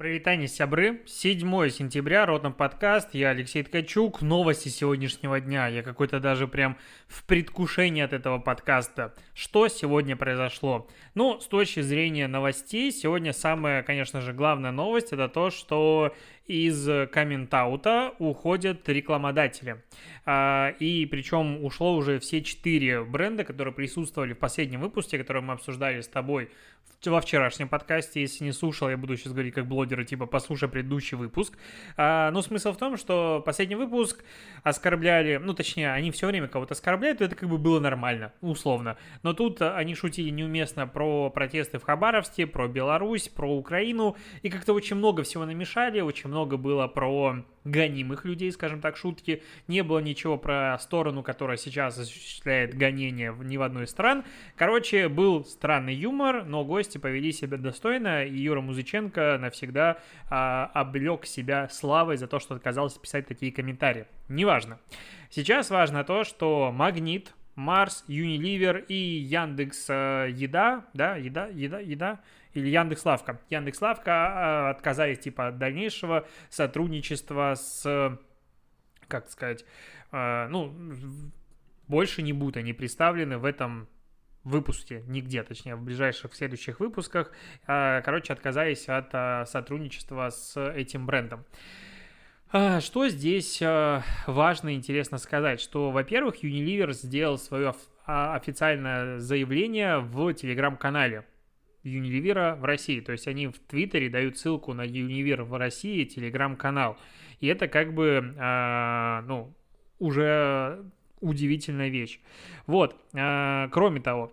Привитание, сябры. 7 сентября, Ротом подкаст. Я Алексей Ткачук. Новости сегодняшнего дня. Я какой-то даже прям в предвкушении от этого подкаста. Что сегодня произошло? Ну, с точки зрения новостей, сегодня самая, конечно же, главная новость это то, что из комментаута уходят рекламодатели. А, и причем ушло уже все четыре бренда, которые присутствовали в последнем выпуске, который мы обсуждали с тобой во вчерашнем подкасте. Если не слушал, я буду сейчас говорить как блогеры, типа послушай предыдущий выпуск. А, но смысл в том, что последний выпуск оскорбляли, ну точнее, они все время кого-то оскорбляют, и это как бы было нормально, условно. Но тут они шутили неуместно про протесты в Хабаровске, про Беларусь, про Украину, и как-то очень много всего намешали, очень много много было про гонимых людей, скажем так, шутки. Не было ничего про сторону, которая сейчас осуществляет гонение ни в одной из стран. Короче, был странный юмор, но гости повели себя достойно, и Юра Музыченко навсегда а, облег себя славой за то, что отказался писать такие комментарии. Неважно. Сейчас важно то, что Магнит, Марс, Юниливер и Яндекс э, Еда, да, Еда, Еда, Еда, или Яндекс.Лавка. Яндекс.Лавка а, отказались типа от дальнейшего сотрудничества с, как сказать, а, ну, больше не будут они представлены в этом выпуске, нигде, точнее, в ближайших следующих выпусках, а, короче, отказались от сотрудничества с этим брендом. Что здесь важно и интересно сказать, что, во-первых, Unilever сделал свое официальное заявление в телеграм-канале. Юнивера в России. То есть они в Твиттере дают ссылку на Юнивер в России, телеграм-канал. И это как бы, э, ну, уже удивительная вещь. Вот, э, кроме того,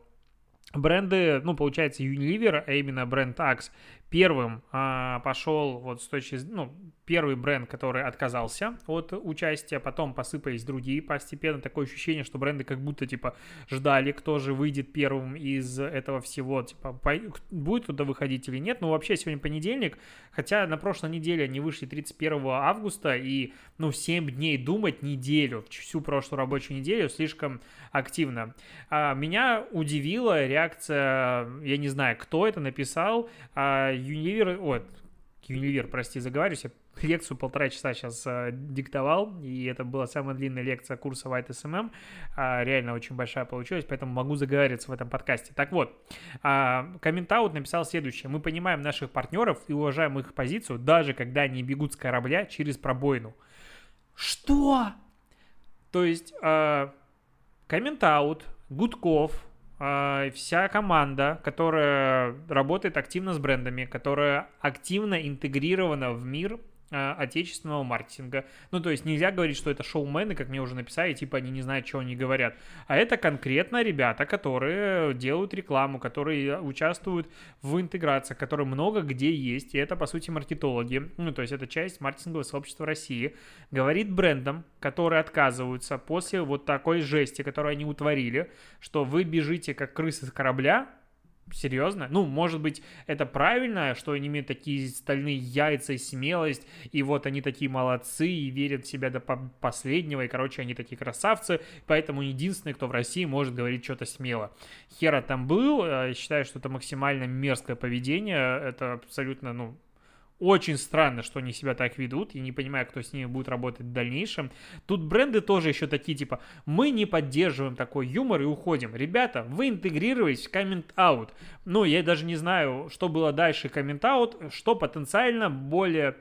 бренды, ну, получается, Unilever, а именно бренд Axe, первым а, пошел вот с точки, ну, первый бренд, который отказался от участия, потом посыпались другие постепенно. Такое ощущение, что бренды как будто, типа, ждали, кто же выйдет первым из этого всего, типа, по... будет туда выходить или нет. Ну, вообще, сегодня понедельник, хотя на прошлой неделе они вышли 31 августа, и, ну, 7 дней думать неделю, всю прошлую рабочую неделю слишком активно. А, меня удивила реакция, я не знаю, кто это написал, а, Unilever, вот, Unilever, прости, заговариваюсь, я лекцию полтора часа сейчас э, диктовал, и это была самая длинная лекция курса White SMM, э, реально очень большая получилась, поэтому могу заговариваться в этом подкасте. Так вот, э, комментаут написал следующее. Мы понимаем наших партнеров и уважаем их позицию, даже когда они бегут с корабля через пробоину. Что? То есть, э, комментаут, Гудков, а, вся команда, которая работает активно с брендами, которая активно интегрирована в мир отечественного маркетинга. Ну, то есть нельзя говорить, что это шоумены, как мне уже написали, типа они не знают, что они говорят. А это конкретно ребята, которые делают рекламу, которые участвуют в интеграциях, которые много где есть. И это, по сути, маркетологи. Ну, то есть это часть маркетингового сообщества России. Говорит брендам, которые отказываются после вот такой жести, которую они утворили, что вы бежите как крысы с корабля, Серьезно? Ну, может быть, это правильно, что они имеют такие стальные яйца и смелость, и вот они такие молодцы и верят в себя до последнего, и, короче, они такие красавцы, поэтому единственный, кто в России может говорить что-то смело. Хера там был, э, считаю, что это максимально мерзкое поведение, это абсолютно, ну, очень странно, что они себя так ведут. Я не понимаю, кто с ними будет работать в дальнейшем. Тут бренды тоже еще такие, типа, мы не поддерживаем такой юмор и уходим. Ребята, вы интегрировались в коммент-аут. Ну, я даже не знаю, что было дальше коммент-аут, что потенциально более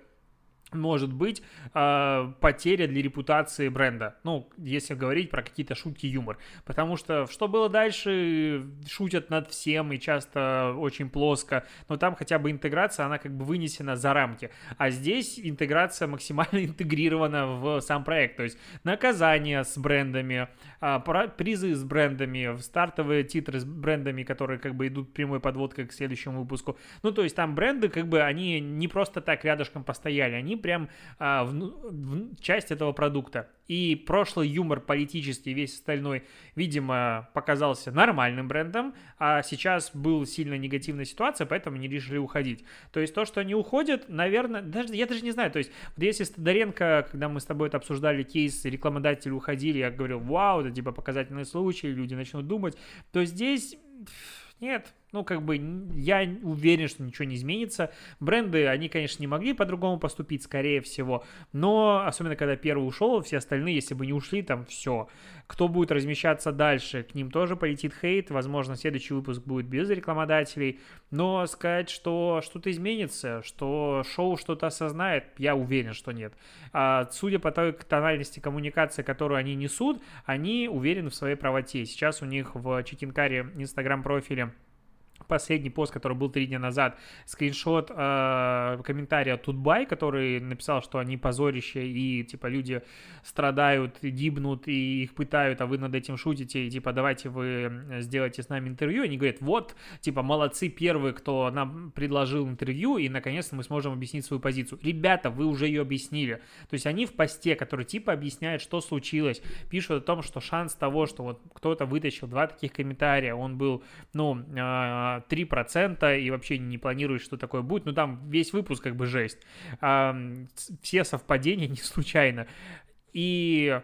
может быть э, потеря для репутации бренда. Ну, если говорить про какие-то шутки юмор. Потому что что было дальше, шутят над всем и часто очень плоско. Но там хотя бы интеграция, она как бы вынесена за рамки. А здесь интеграция максимально интегрирована в сам проект. То есть наказания с брендами, призы с брендами, стартовые титры с брендами, которые как бы идут прямой подводкой к следующему выпуску. Ну, то есть там бренды как бы, они не просто так рядышком постояли, они они прям а, в, в, часть этого продукта. И прошлый юмор политический, весь остальной, видимо, показался нормальным брендом, а сейчас была сильно негативная ситуация, поэтому они решили уходить. То есть то, что они уходят, наверное, даже я даже не знаю, то есть вот если Стадоренко, когда мы с тобой это обсуждали, кейс, рекламодатели уходили, я говорил, вау, это типа показательный случай, люди начнут думать, то здесь нет, ну, как бы, я уверен, что ничего не изменится. Бренды, они, конечно, не могли по-другому поступить, скорее всего, но, особенно, когда первый ушел, все остальные, если бы не ушли, там все. Кто будет размещаться дальше, к ним тоже полетит хейт, возможно, следующий выпуск будет без рекламодателей, но сказать, что что-то изменится, что шоу что-то осознает, я уверен, что нет. А, судя по той тональности коммуникации, которую они несут, они уверены в своей правоте. Сейчас у них в Чикинкаре инстаграм-профиле последний пост, который был три дня назад, скриншот э, комментария Тутбай, который написал, что они позорище и, типа, люди страдают, гибнут и их пытают, а вы над этим шутите, и, типа, давайте вы сделайте с нами интервью. Они говорят, вот, типа, молодцы первые, кто нам предложил интервью, и, наконец-то, мы сможем объяснить свою позицию. Ребята, вы уже ее объяснили. То есть они в посте, который, типа, объясняет, что случилось, пишут о том, что шанс того, что вот кто-то вытащил два таких комментария, он был, ну, э, 3% и вообще не планируешь, что такое будет. Ну, там весь выпуск как бы жесть. Все совпадения не случайно. И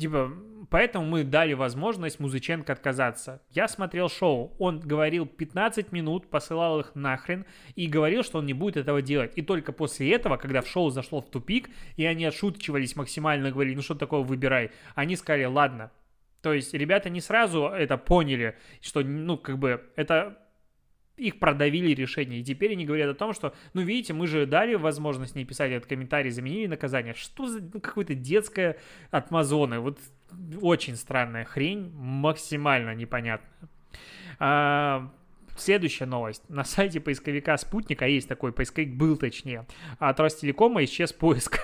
Типа, поэтому мы дали возможность Музыченко отказаться. Я смотрел шоу, он говорил 15 минут, посылал их нахрен и говорил, что он не будет этого делать. И только после этого, когда в шоу зашло в тупик, и они отшутчивались максимально, говорили, ну что такое, выбирай, они сказали, ладно. То есть ребята не сразу это поняли, что, ну, как бы, это их продавили решение. И теперь они говорят о том, что, ну, видите, мы же дали возможность не писать этот комментарий, заменили наказание. Что за ну, какое-то детское от Мазоны? Вот очень странная хрень, максимально непонятная. А, Следующая новость. На сайте поисковика Спутника, есть такой поисковик, был точнее, от Ростелекома исчез поиск.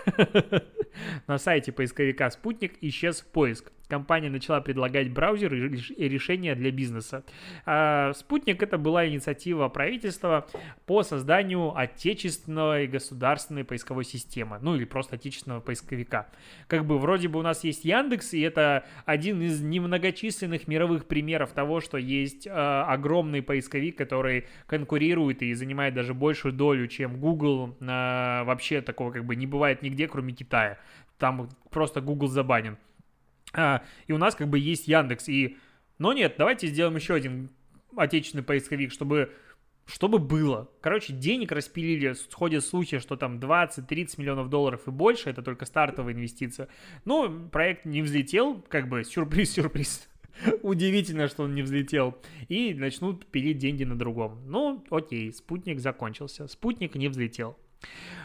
На сайте поисковика Спутник исчез поиск компания начала предлагать браузер и решения для бизнеса. А, Спутник это была инициатива правительства по созданию отечественной государственной поисковой системы, ну или просто отечественного поисковика. Как бы вроде бы у нас есть Яндекс, и это один из немногочисленных мировых примеров того, что есть э, огромный поисковик, который конкурирует и занимает даже большую долю, чем Google. Э, вообще такого как бы не бывает нигде, кроме Китая. Там просто Google забанен. А, и у нас как бы есть Яндекс. И... Но нет, давайте сделаем еще один отечественный поисковик, чтобы чтобы было. Короче, денег распилили, сходят слухи, что там 20-30 миллионов долларов и больше, это только стартовая инвестиция. Ну, проект не взлетел, как бы сюрприз-сюрприз. Удивительно, что он не взлетел. И начнут пилить деньги на другом. Ну, окей, спутник закончился. Спутник не взлетел.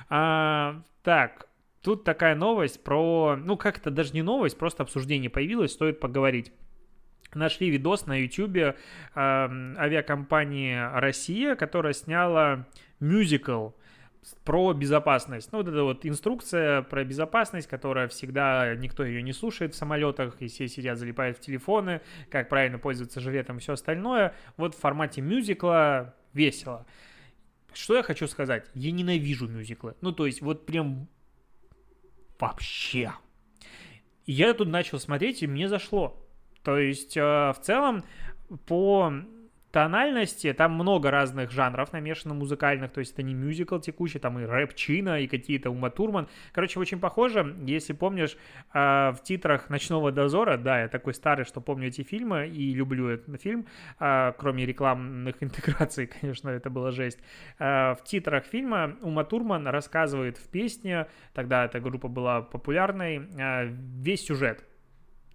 А, так, Тут такая новость про, ну как это даже не новость, просто обсуждение появилось, стоит поговорить. Нашли видос на YouTube э, авиакомпании «Россия», которая сняла мюзикл про безопасность. Ну, вот эта вот инструкция про безопасность, которая всегда, никто ее не слушает в самолетах, и все сидят, залипают в телефоны, как правильно пользоваться жилетом и все остальное. Вот в формате мюзикла весело. Что я хочу сказать? Я ненавижу мюзиклы. Ну, то есть, вот прям вообще. Я тут начал смотреть, и мне зашло. То есть, э, в целом, по тональности, там много разных жанров намешано музыкальных, то есть это не мюзикл текущий, там и рэп Чина, и какие-то Ума Турман. Короче, очень похоже, если помнишь, э, в титрах «Ночного дозора», да, я такой старый, что помню эти фильмы и люблю этот фильм, э, кроме рекламных интеграций, конечно, это была жесть. Э, в титрах фильма Ума Турман рассказывает в песне, тогда эта группа была популярной, весь сюжет.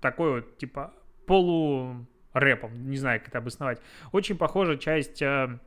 Такой вот, типа, полу рэпом, не знаю, как это обосновать. Очень похожа часть э,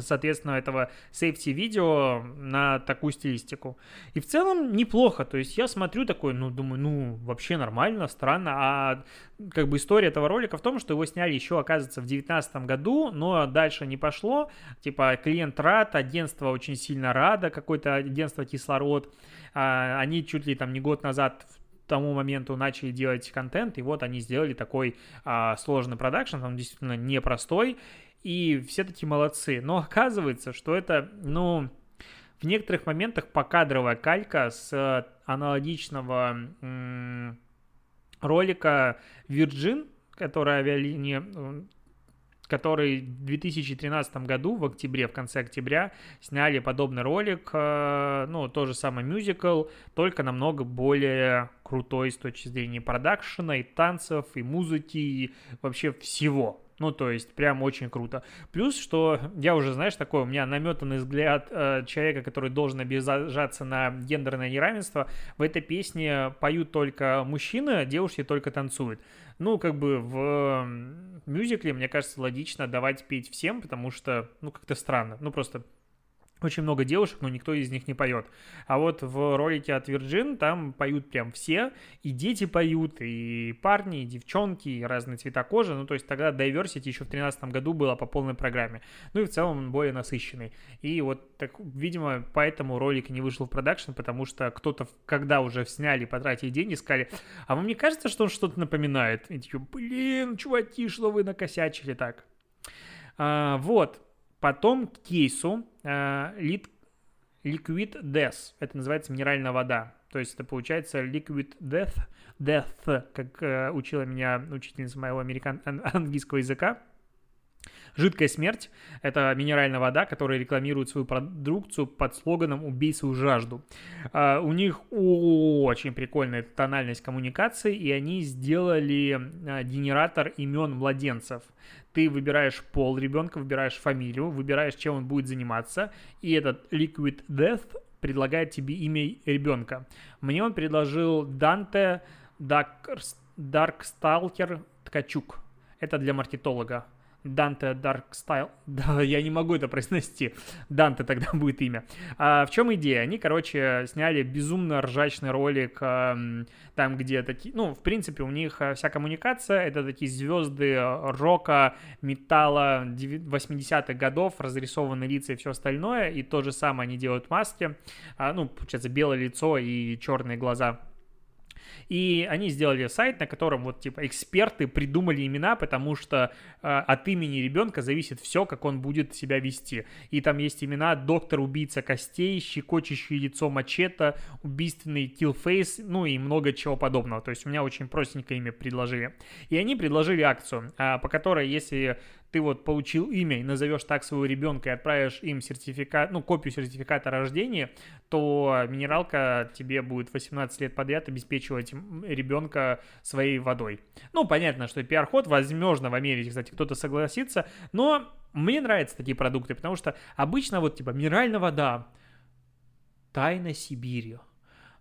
соответственно, этого safety видео на такую стилистику. И в целом неплохо, то есть я смотрю такой, ну, думаю, ну, вообще нормально, странно, а как бы история этого ролика в том, что его сняли еще, оказывается, в 2019 году, но дальше не пошло, типа клиент рад, агентство очень сильно рада, какое-то агентство кислород, а, они чуть ли там не год назад тому моменту начали делать контент, и вот они сделали такой а, сложный продакшн, он действительно непростой, и все такие молодцы. Но оказывается, что это, ну, в некоторых моментах покадровая калька с аналогичного м- ролика Virgin, которая авиалиния который в 2013 году, в октябре, в конце октября, сняли подобный ролик, э, ну, то же самое мюзикл, только намного более крутой с точки зрения продакшена, и танцев, и музыки, и вообще всего. Ну, то есть, прям очень круто. Плюс, что я уже, знаешь, такой, у меня наметанный взгляд э, человека, который должен обижаться на гендерное неравенство. В этой песне поют только мужчины, а девушки только танцуют. Ну, как бы в мюзикле, мне кажется, логично давать петь всем, потому что, ну, как-то странно. Ну, просто очень много девушек, но никто из них не поет. А вот в ролике от Virgin там поют прям все, и дети поют, и парни, и девчонки, и разные цвета кожи. Ну, то есть тогда diversity еще в 2013 году была по полной программе. Ну и в целом он более насыщенный. И вот, так, видимо, поэтому ролик не вышел в продакшн, потому что кто-то, когда уже сняли, потратили деньги, сказали, а вам не кажется, что он что-то напоминает? И такие, блин, чуваки, что вы накосячили так? А, вот, Потом к кейсу э, Liquid Death. Это называется минеральная вода. То есть это получается Liquid Death, Death, как э, учила меня учительница моего американ... английского языка. Жидкая смерть – это минеральная вода, которая рекламирует свою продукцию под слоганом «Убей свою жажду». Uh, у них очень прикольная тональность коммуникации, и они сделали uh, генератор имен младенцев. Ты выбираешь пол ребенка, выбираешь фамилию, выбираешь, чем он будет заниматься, и этот Liquid Death предлагает тебе имя ребенка. Мне он предложил Данте Дарксталкер Ткачук. Это для маркетолога. Данте Style. Да, я не могу это произнести. Данте тогда будет имя. А, в чем идея? Они, короче, сняли безумно ржачный ролик, а, там, где такие... Ну, в принципе, у них а, вся коммуникация — это такие звезды рока, металла 80-х годов, разрисованные лица и все остальное. И то же самое они делают маски. А, ну, получается, белое лицо и черные глаза — и они сделали сайт, на котором вот типа эксперты придумали имена, потому что э, от имени ребенка зависит все, как он будет себя вести. И там есть имена доктор-убийца костей, щекочущее лицо мачете, убийственный киллфейс, ну и много чего подобного. То есть у меня очень простенькое имя предложили. И они предложили акцию, э, по которой если ты вот получил имя и назовешь так своего ребенка и отправишь им сертификат, ну, копию сертификата о рождении, то минералка тебе будет 18 лет подряд обеспечивать ребенка своей водой. Ну, понятно, что пиар-ход, возможно, в Америке, кстати, кто-то согласится, но мне нравятся такие продукты, потому что обычно вот типа минеральная вода, тайна Сибири,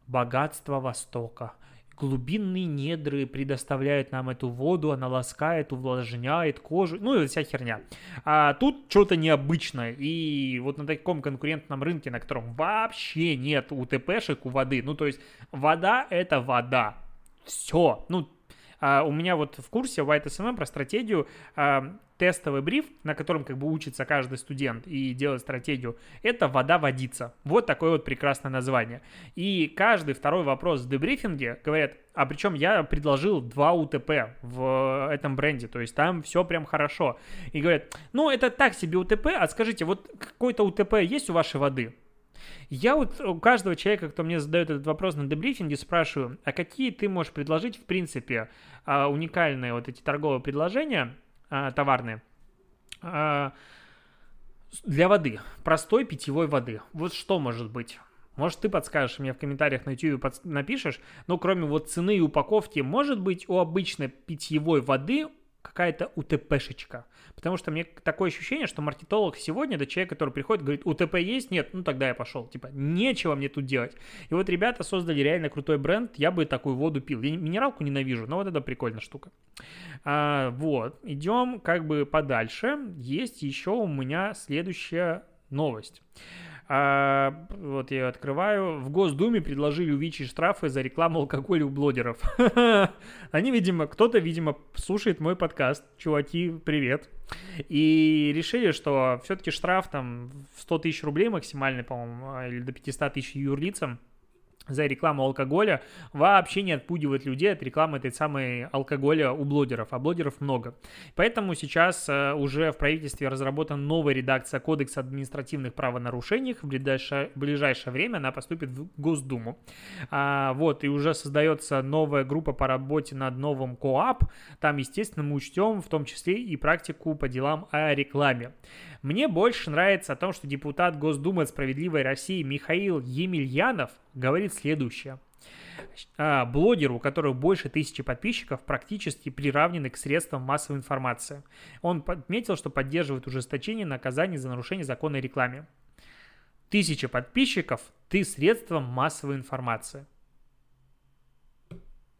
богатство Востока – глубинные недры предоставляют нам эту воду, она ласкает, увлажняет кожу, ну и вся херня. А тут что-то необычное, и вот на таком конкурентном рынке, на котором вообще нет УТПшек у воды, ну то есть вода это вода, все, ну а у меня вот в курсе White SMM про стратегию а, тестовый бриф, на котором как бы учится каждый студент и делает стратегию, это вода водится. Вот такое вот прекрасное название. И каждый второй вопрос в дебрифинге говорят, а причем я предложил два УТП в этом бренде, то есть там все прям хорошо. И говорят, ну это так себе УТП, а скажите, вот какой-то УТП есть у вашей воды? Я вот у каждого человека, кто мне задает этот вопрос на дебрифинге, спрашиваю, а какие ты можешь предложить, в принципе, а, уникальные вот эти торговые предложения, а, товарные, а, для воды, простой питьевой воды. Вот что может быть? Может, ты подскажешь мне в комментариях на YouTube под... напишешь, но кроме вот цены и упаковки, может быть у обычной питьевой воды какая-то УТПшечка. Потому что мне такое ощущение, что маркетолог сегодня это человек, который приходит, говорит, УТП есть? Нет, ну тогда я пошел. Типа, нечего мне тут делать. И вот ребята создали реально крутой бренд, я бы такую воду пил. Я минералку ненавижу, но вот это прикольная штука. А, вот, идем как бы подальше. Есть еще у меня следующая новость. А, вот я открываю. В Госдуме предложили увеличить штрафы за рекламу алкоголя у блогеров. Они, видимо, кто-то, видимо, слушает мой подкаст. Чуваки, привет. И решили, что все-таки штраф там в 100 тысяч рублей максимальный, по-моему, или до 500 тысяч юрлицам за рекламу алкоголя вообще не отпугивает людей от рекламы этой самой алкоголя у блогеров, а блогеров много. Поэтому сейчас э, уже в правительстве разработана новая редакция Кодекса административных правонарушений. В ближайшее, время она поступит в Госдуму. А, вот, и уже создается новая группа по работе над новым КОАП. Там, естественно, мы учтем в том числе и практику по делам о рекламе. Мне больше нравится о том, что депутат Госдумы от «Справедливой России» Михаил Емельянов говорит следующее. А, блогеру, у которого больше тысячи подписчиков, практически приравнены к средствам массовой информации. Он отметил, что поддерживает ужесточение наказаний за нарушение закона о рекламе. Тысяча подписчиков, ты средством массовой информации.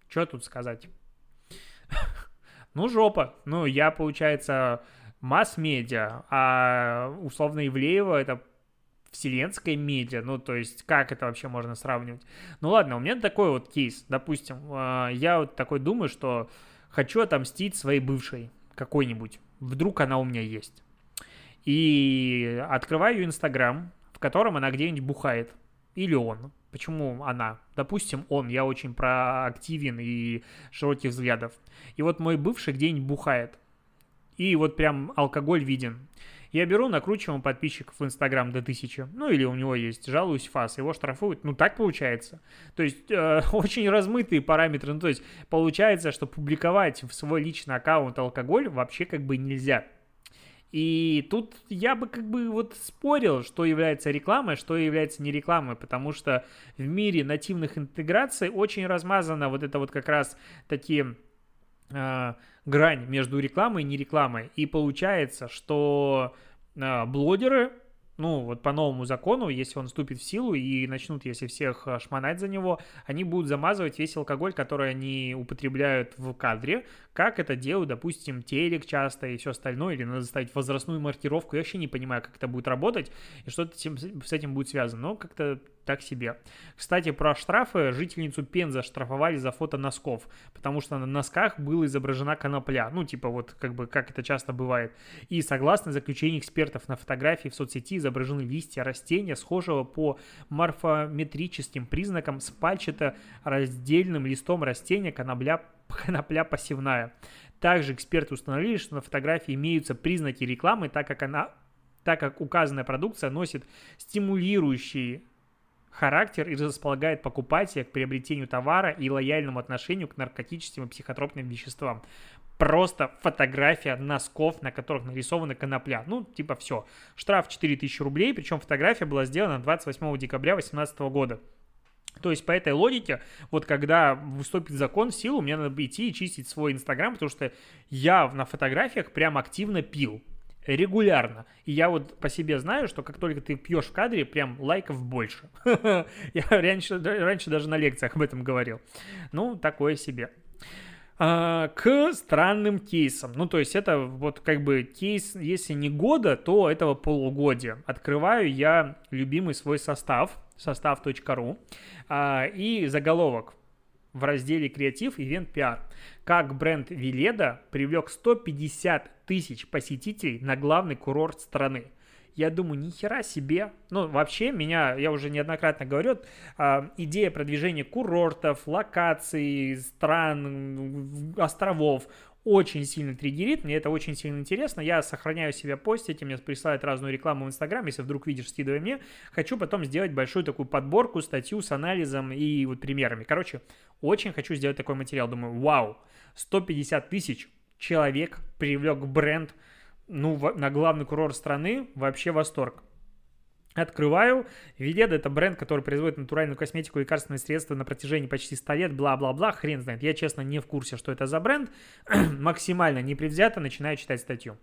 Что тут сказать? Ну, жопа. Ну, я, получается, масс-медиа, а условно Ивлеева это вселенская медиа, ну, то есть, как это вообще можно сравнивать? Ну, ладно, у меня такой вот кейс, допустим, а, я вот такой думаю, что хочу отомстить своей бывшей какой-нибудь, вдруг она у меня есть. И открываю Инстаграм, в котором она где-нибудь бухает, или он. Почему она? Допустим, он, я очень проактивен и широких взглядов. И вот мой бывший где-нибудь бухает. И вот прям алкоголь виден. Я беру, накручиваю подписчиков в Инстаграм до тысячи. Ну, или у него есть, жалуюсь, фас, его штрафуют. Ну, так получается. То есть, э, очень размытые параметры. Ну, то есть, получается, что публиковать в свой личный аккаунт алкоголь вообще как бы нельзя. И тут я бы как бы вот спорил, что является рекламой, что является не рекламой, потому что в мире нативных интеграций очень размазано вот это вот как раз такие грань между рекламой и нерекламой. И получается, что э, блогеры, ну, вот по новому закону, если он вступит в силу и начнут, если всех а, шмонать за него, они будут замазывать весь алкоголь, который они употребляют в кадре, как это делают, допустим, телек часто и все остальное, или надо ставить возрастную маркировку. Я вообще не понимаю, как это будет работать и что с этим будет связано. Но как-то так себе. Кстати, про штрафы. Жительницу Пенза штрафовали за фото носков, потому что на носках была изображена конопля. Ну, типа вот, как бы, как это часто бывает. И согласно заключению экспертов на фотографии в соцсети изображены листья растения, схожего по морфометрическим признакам с пальчато-раздельным листом растения конопля, конопля пассивная. Также эксперты установили, что на фотографии имеются признаки рекламы, так как она так как указанная продукция носит стимулирующие характер и располагает покупателя к приобретению товара и лояльному отношению к наркотическим и психотропным веществам. Просто фотография носков, на которых нарисована конопля. Ну, типа все. Штраф 4000 рублей, причем фотография была сделана 28 декабря 2018 года. То есть по этой логике, вот когда выступит закон в силу, мне надо идти и чистить свой инстаграм, потому что я на фотографиях прям активно пил регулярно. И я вот по себе знаю, что как только ты пьешь в кадре, прям лайков больше. Я раньше, раньше даже на лекциях об этом говорил. Ну, такое себе. А, к странным кейсам. Ну, то есть это вот как бы кейс, если не года, то этого полугодия. Открываю я любимый свой состав, состав.ру, а, и заголовок в разделе «Креатив. Ивент пиар». Как бренд Веледа привлек 150 тысяч посетителей на главный курорт страны. Я думаю, ни хера себе. Ну, вообще, меня, я уже неоднократно говорю, э, идея продвижения курортов, локаций, стран, островов очень сильно триггерит, мне это очень сильно интересно, я сохраняю себя постить, мне присылают разную рекламу в Инстаграм, если вдруг видишь, скидывай мне, хочу потом сделать большую такую подборку, статью с анализом и вот примерами. Короче, очень хочу сделать такой материал, думаю, вау, 150 тысяч человек привлек бренд, ну, на главный курорт страны, вообще восторг. Открываю. Веледа – это бренд, который производит натуральную косметику и лекарственные средства на протяжении почти 100 лет, бла-бла-бла, хрен знает. Я, честно, не в курсе, что это за бренд. Максимально непредвзято начинаю читать статью.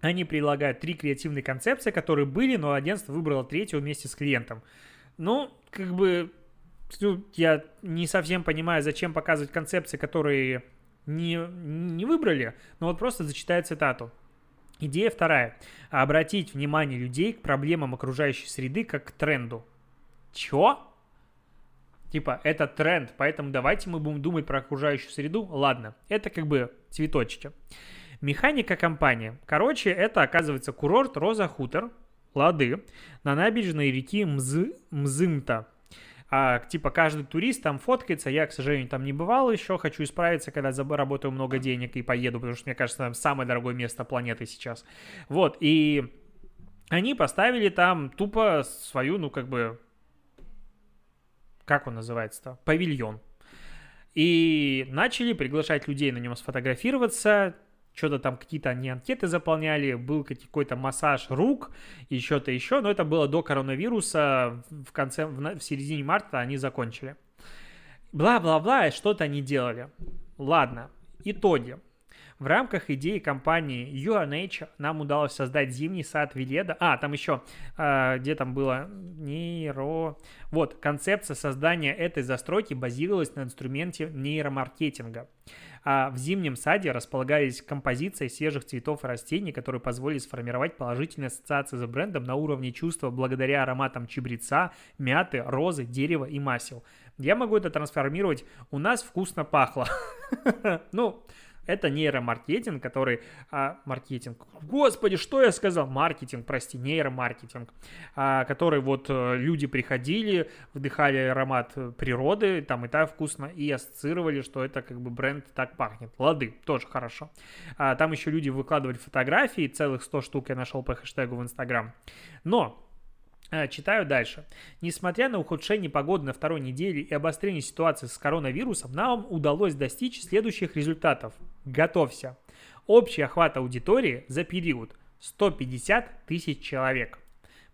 Они предлагают три креативные концепции, которые были, но агентство выбрало третью вместе с клиентом. Ну, как бы, я не совсем понимаю, зачем показывать концепции, которые не, не выбрали, но вот просто зачитаю цитату. Идея вторая. Обратить внимание людей к проблемам окружающей среды как к тренду. Чё? Типа, это тренд, поэтому давайте мы будем думать про окружающую среду. Ладно, это как бы цветочки. Механика компании. Короче, это оказывается курорт Роза Хутор. Лады. На набережной реки Мз... Мзымта. А, типа каждый турист там фоткается, я, к сожалению, там не бывал еще, хочу исправиться, когда заработаю много денег и поеду, потому что, мне кажется, там самое дорогое место планеты сейчас. Вот, и они поставили там тупо свою, ну, как бы, как он называется-то, павильон. И начали приглашать людей на нем сфотографироваться, что-то там какие-то они анкеты заполняли, был какой-то массаж рук и что-то еще, но это было до коронавируса, в конце, в, в середине марта они закончили. Бла-бла-бла, что-то они делали. Ладно, итоги. В рамках идеи компании UNH нам удалось создать зимний сад Веледа. А, там еще, э, где там было нейро... Вот, концепция создания этой застройки базировалась на инструменте нейромаркетинга. А в зимнем саде располагались композиции свежих цветов и растений, которые позволили сформировать положительные ассоциации за брендом на уровне чувства благодаря ароматам чебреца, мяты, розы, дерева и масел. Я могу это трансформировать. У нас вкусно пахло. Ну, это нейромаркетинг, который... А, маркетинг. Господи, что я сказал? Маркетинг, прости, нейромаркетинг. А, который вот э, люди приходили, вдыхали аромат природы, там и так вкусно, и ассоциировали, что это как бы бренд так пахнет. Лады, тоже хорошо. А, там еще люди выкладывали фотографии, целых 100 штук я нашел по хэштегу в Инстаграм. Но Э, читаю дальше. Несмотря на ухудшение погоды на второй неделе и обострение ситуации с коронавирусом, нам удалось достичь следующих результатов. Готовься. Общий охват аудитории за период 150 тысяч человек.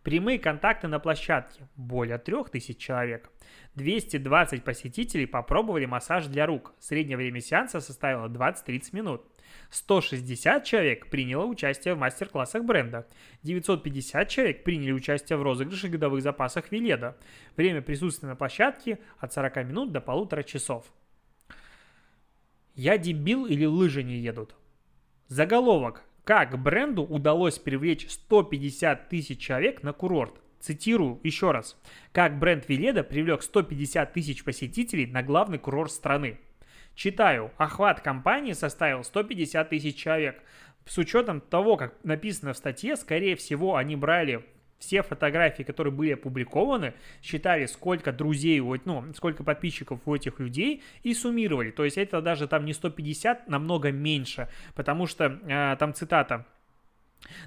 Прямые контакты на площадке – более 3000 человек. 220 посетителей попробовали массаж для рук. Среднее время сеанса составило 20-30 минут. 160 человек приняло участие в мастер-классах бренда. 950 человек приняли участие в розыгрыше годовых запасах Веледа. Время присутствия на площадке от 40 минут до полутора часов. Я дебил или лыжи не едут? Заголовок. Как бренду удалось привлечь 150 тысяч человек на курорт? Цитирую еще раз. Как бренд Веледа привлек 150 тысяч посетителей на главный курорт страны? Читаю, охват компании составил 150 тысяч человек. С учетом того, как написано в статье, скорее всего, они брали все фотографии, которые были опубликованы, считали, сколько друзей, ну, сколько подписчиков у этих людей и суммировали. То есть это даже там не 150, намного меньше, потому что э, там цитата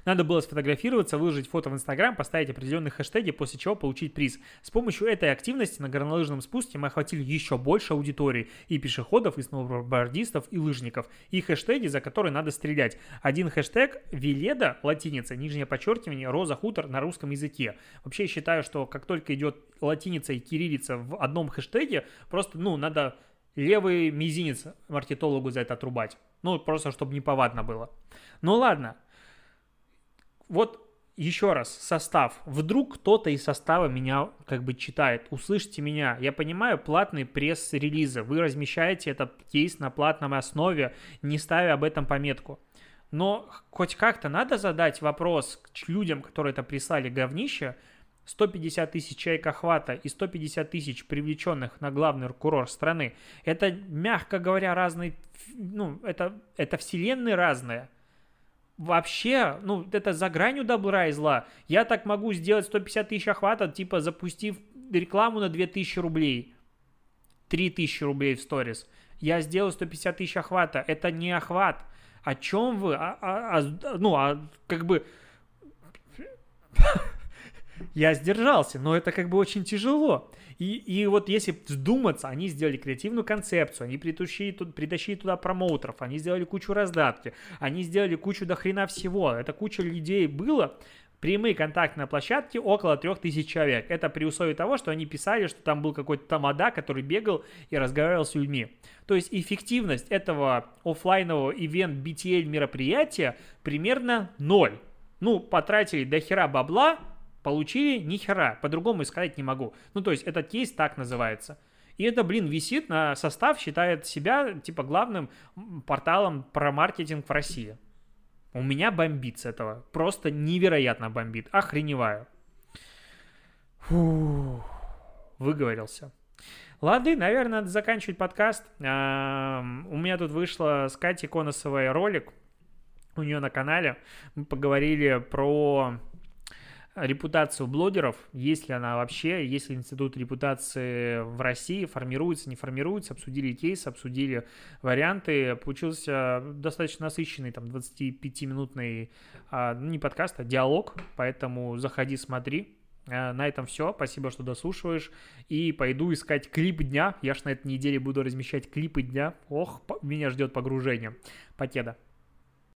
надо было сфотографироваться, выложить фото в Инстаграм, поставить определенные хэштеги, после чего получить приз. С помощью этой активности на горнолыжном спуске мы охватили еще больше аудитории и пешеходов, и сноубордистов, и лыжников. И хэштеги, за которые надо стрелять. Один хэштег Веледа, латиница, нижнее подчеркивание, роза хутор на русском языке. Вообще считаю, что как только идет латиница и кириллица в одном хэштеге, просто, ну, надо левый мизинец маркетологу за это отрубать. Ну, просто чтобы неповадно было. Ну ладно, вот еще раз, состав. Вдруг кто-то из состава меня как бы читает. Услышьте меня. Я понимаю, платные пресс-релизы. Вы размещаете этот кейс на платной основе, не ставя об этом пометку. Но хоть как-то надо задать вопрос к людям, которые это прислали говнище. 150 тысяч человек охвата и 150 тысяч привлеченных на главный курорт страны. Это, мягко говоря, разные... Ну, это, это вселенные разные вообще, ну, это за гранью добра и зла. Я так могу сделать 150 тысяч охвата, типа запустив рекламу на 2000 рублей. 3000 рублей в сторис. Я сделаю 150 тысяч охвата. Это не охват. О чем вы? А, а, а, ну, а как бы... Я сдержался, но это как бы очень тяжело. И, и вот если вдуматься, они сделали креативную концепцию, они притащили, притащили туда промоутеров, они сделали кучу раздатки, они сделали кучу до хрена всего. Это куча людей было, прямые контакты на площадке около 3000 человек. Это при условии того, что они писали, что там был какой-то тамада, который бегал и разговаривал с людьми. То есть эффективность этого офлайнового ивент BTL мероприятия примерно ноль. Ну, потратили до хера бабла, Получили ни хера, по-другому сказать не могу. Ну, то есть этот кейс так называется. И это, блин, висит на состав, считает себя, типа, главным порталом про маркетинг в России. У меня бомбит с этого. Просто невероятно бомбит. Охреневаю. Фу, выговорился. Лады, наверное, надо заканчивать подкаст. У меня тут вышло с Катей Коносовой ролик у нее на канале. Мы поговорили про репутацию блогеров, есть ли она вообще, есть ли институт репутации в России, формируется, не формируется, обсудили кейс, обсудили варианты, получился достаточно насыщенный, там, 25-минутный, а, ну, не подкаст, а диалог, поэтому заходи, смотри, а, на этом все. Спасибо, что дослушиваешь. И пойду искать клип дня. Я ж на этой неделе буду размещать клипы дня. Ох, меня ждет погружение. Покеда.